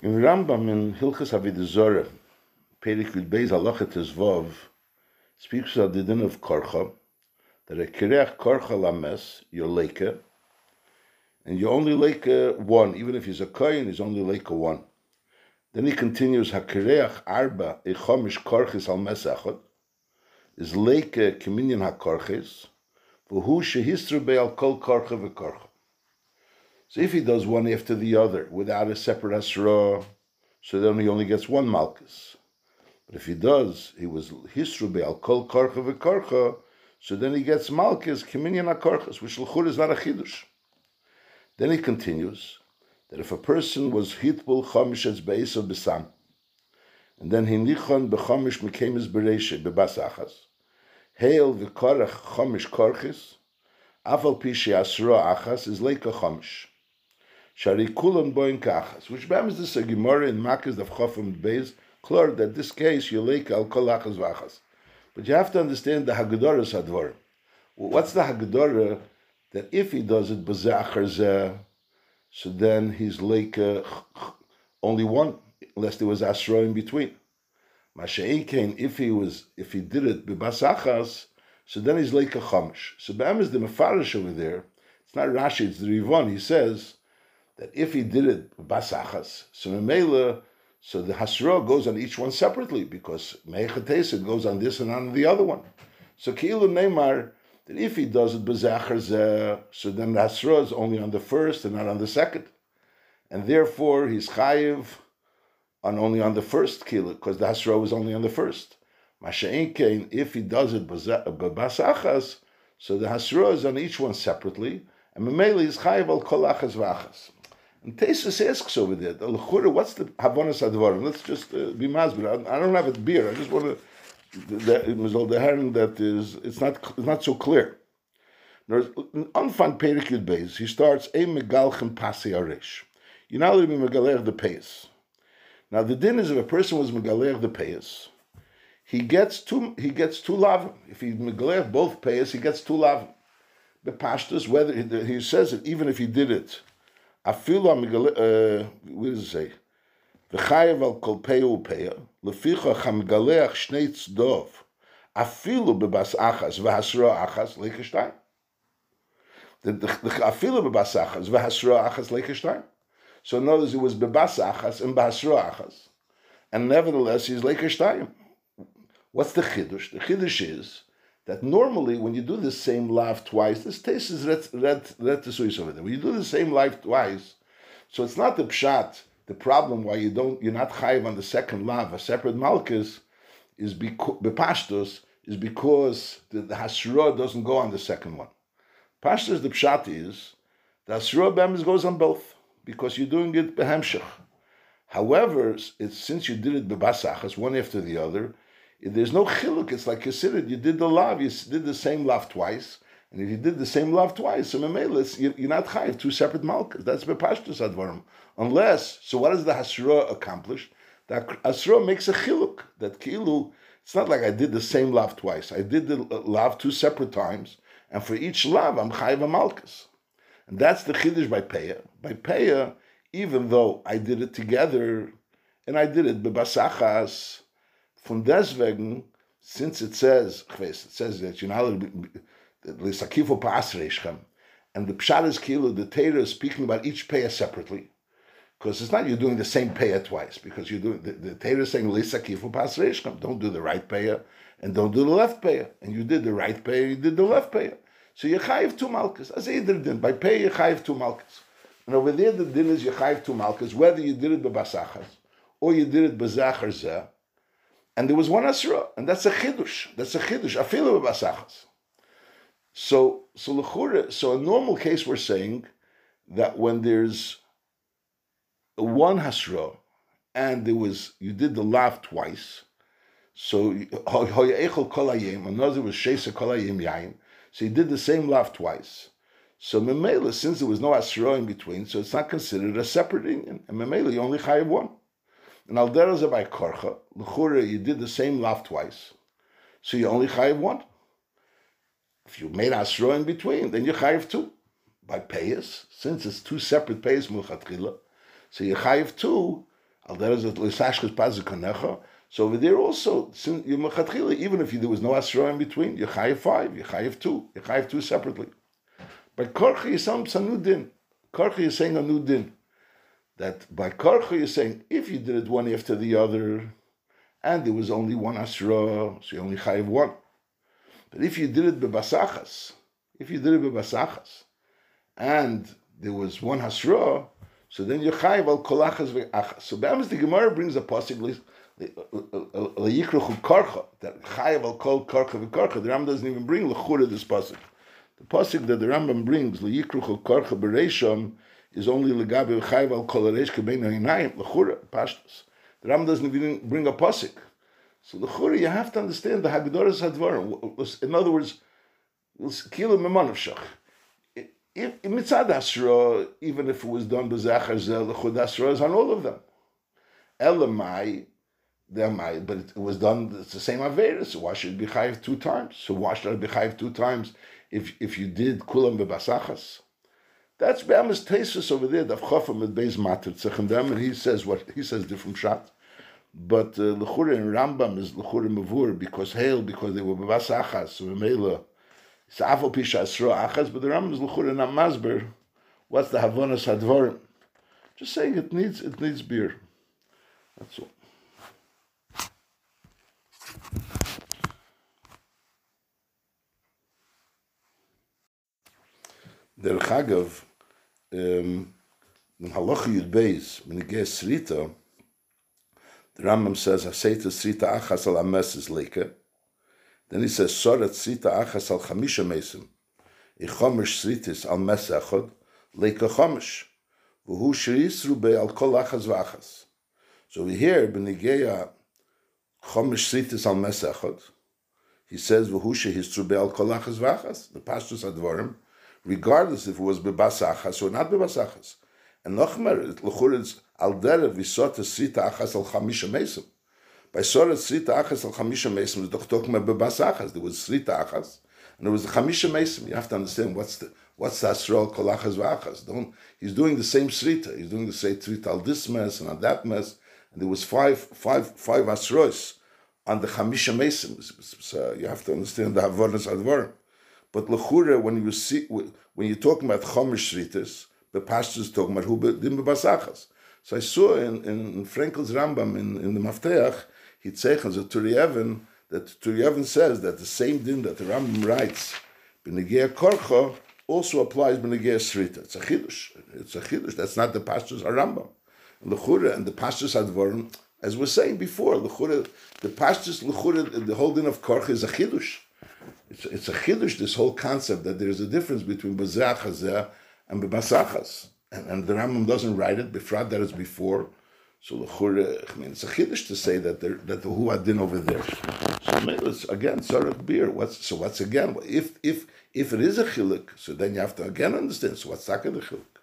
In Rambam in Hilchas Avidazora, Perik Yud Beis Halachet Tezvav, speaks of the din of Korcha, that a Kireach Korcha Lames, your leke, and you only leke one, even if he's a Kohen, he's only leke one. Then he continues, HaKireach Arba, a Chomish Korchis Al Mesachot, is leke Kiminyan HaKorchis, V'hu Shehistru Be'al Kol Korcha V'Korcha. So if he does one after the other without a separate asra, so then he only gets one malchus. But if he does, he was hisru al kol korcha v'korcha, so then he gets malchus kiminyan korchas, which l'chur is not a chidush. Then he continues that if a person was hitbul chamish as beis of besam, and then he nichon bechamish mekemis bereshe bebasachas, hail v'korach chamish korchis, afal pishi asra achas is leika chamish. Shari kulan boin kachas, which bems this a gemara in Makkah of Chofim Beis, clear that this case you leik al kol achas vachas. But you have to understand the Haggadah Sadvar. What's the Haggadah that if he does it b'zachar so then he's like only one, unless there was asra in between. Masha'ikein, if he was, if he did it b'basachas, so then he's like a chamish. So be'em is the mefarish over there. It's not Rashi, it's the Rivon. He says that if he did it basachas, so so the hasra goes on each one separately because meichatesid goes on this and on the other one. So ki'ilu neymar that if he does it bezachar uh, so then the hasra is only on the first and not on the second, and therefore he's chayiv on only on the first kilo because the hasra was only on the first. Masha'inkein, if he does it basachas, so the hasra is on each one separately, and memela is chayiv al kol achas v'achas. And Tesis asks over there, what's the Havonas Advarim? Let's just uh, be masbir. I, I don't have a beer. I just want to. Herring that is. It's not. It's not so clear. Unfan perikud base. He starts a megalchem pasi arish. You're not allowed to be megaler the payas. Now the din is if a person was megaler the payas, he gets two. He gets two lav. If he megaler both payas, he gets two lav. The pashtas, whether he says it, even if he did it Afilu amigale, uh, what does it say? V'chayev al kolpeu upeya, leficha chamgaleach shnei tzdov, afilu bebas achas v'hasra achas the Afilu bebas achas v'hasra achas lekeshtein. So in other words, it was bebas achas and b'hasra achas. And nevertheless, he's lekeshtein. What's the chiddush? The chiddush is, that normally when you do the same lav twice, this taste is red red red over there. When you do the same lav twice, so it's not the pshat. The problem why you don't you're not chayiv on the second lav, a separate malchus, is because is because the, the hasra doesn't go on the second one. Pashtos the pshat is the hasra bemis goes on both because you're doing it behemshach. However, it's, since you did it bebasachas one after the other, there's no chiluk. It's like you said you did the lav, you did the same lav twice, and if you did the same lav twice, so memelis, you're not chayiv two separate malkas. That's bepashtus advarim. Unless, so what does the hasra accomplish? That hasra makes a chiluk that kilu. It's not like I did the same lav twice. I did the lav two separate times, and for each lav I'm chayiv a malkas, and that's the chiddush by peya. By peya, even though I did it together, and I did it bebasachas Von deswegen, since it says, it says that you know l'sakifu pa'asreishchem, and the pshat is kilo, the Torah is speaking about each payah separately, because it's not you're doing the same payah twice, because you're doing the, the Torah is saying l'sakifu pa'asreishchem, don't do the right payah and don't do the left payah, and you did the right payah, you did the left payah. So you chayiv two malchus. As either din by pay you chayiv two malchus. And over there the din is you chayiv two malchus, whether you did it b'basachas or you did it b'zachar zeh and there was one asra, and that's a chidush. That's a chidush. Afilu b'basachas. So, so l'chure, so a normal case we're saying that when there's one hasra and there was you did the lav twice, so hoyechol kol another was shesa kol yain. So he did the same lav twice. So memela, since there was no asra in between, so it's not considered a separate union. And memela, you only chayav one. And al dereza by korcha, l'chure, you did the same lav twice, so you only chayiv one. If you made asra in between, then you chayiv two. By payas, since it's two separate payas mulchatchila, so you chayiv two, Al there is a Lisashkas Pazikanecha. So over there also, even if there was no Asra in between, you chayiv five, you chayiv two, you chayiv two separately. But Korcha is some new din. Korcha is saying a new din. That by Korcha you're saying, if you did it one after the other, and there was only one Asra, so you only chayiv one. But if you did it bebasachas, if you did it bebasachas, and there was one Hasra, so then you chayiv al kolachas ve'achas. So Bams the Gemara brings a possibly Layikruchu karcha, that chayav al kol karcha v'karcha. The Ram doesn't even bring lechura this pasuk. The pasuk that the Rambam brings Layikruchu karcha bereisham is only legabe chayav al kol reish kebein ha'inayim lechura pashtus. The Ram doesn't even bring a pasuk. So lechura, you have to understand the hagdoras hadvarim. In other words, kilo memanav shach. If mitzad asra, even if it was done b'zachar zel, lechud asra is on all of them. Elamai might, but it was done. It's the same avera. So why should it be chayiv two times? So why should it be chayiv two times if if you did kulam bebasachas? That's Be'amas Tesis over there. Dav Chofam with Beis Matir Tzechem and he says what he says different shot. But uh, Lechura in Rambam is Lechura Mavur because hail because they were bebasachas. So Mela, it's Afal Pisha Asra Achas, but the Rambam is Lechura Namazber. What's the Havonas Hadvarim? Just saying it needs it needs beer. That's all. Der Chagav, in Halacha Yud Beis, gets Srita, the Rambam says, Haseta Srita Achas al Ames is Leke. Then he says, Sorat Srita Achas al Chamisha Mesim. I Chomish Sritis al Mes Echad, Leke Chomish. V'hu Shiris Rubei al Kol Achas V'achas. So we hear, Benigeya Chomish Sritis al Mes Echad, he says, V'hu Shiris Rubei al Kol Achas V'achas. The Pashtus Advarim, regardless if it was bebasachas or not bebasachas. And Nochmer, Lechur is al derev visota srita achas al chamisha mesim. By sora srita achas al chamisha mesim, the talking about bebasachas. There was srita achas, and there was the chamisha mesim. You have to understand what's the what's the asrol kolachas v'achas. Don't he's doing the same srita. He's doing the same srita al this mess and on that mess. And there was five five five asros on the chamisha mesim. So uh, you have to understand the havonas advarim. But lechure, when you see when you're talking about chomish shritas, the pastor is talking about dim basachas. So I saw in, in Frankel's Rambam in, in the Mafteach, he tzeichel so Turi Even, that Turi Even says that the same din that the Rambam writes, Benegea Korcha, also applies Benegea Srita. It's a chidush. It's a chidush. That's not the pastor's Rambam. L'chure and the pastor's Advarim, as we are saying before, the pastor's l'chure, the whole din of Korcha is a chidush. It's, it's a chiddush, this whole concept that there's a difference between bazeh and bebasachas. And, and the Rambam doesn't write it, befrat that is before. So I mean, it's a chiddush to say that there, that the who din over there. So it's again sarach beer. What's so? What's again? If if if it is a chiluk, so then you have to again understand. So what's taka the chiluk?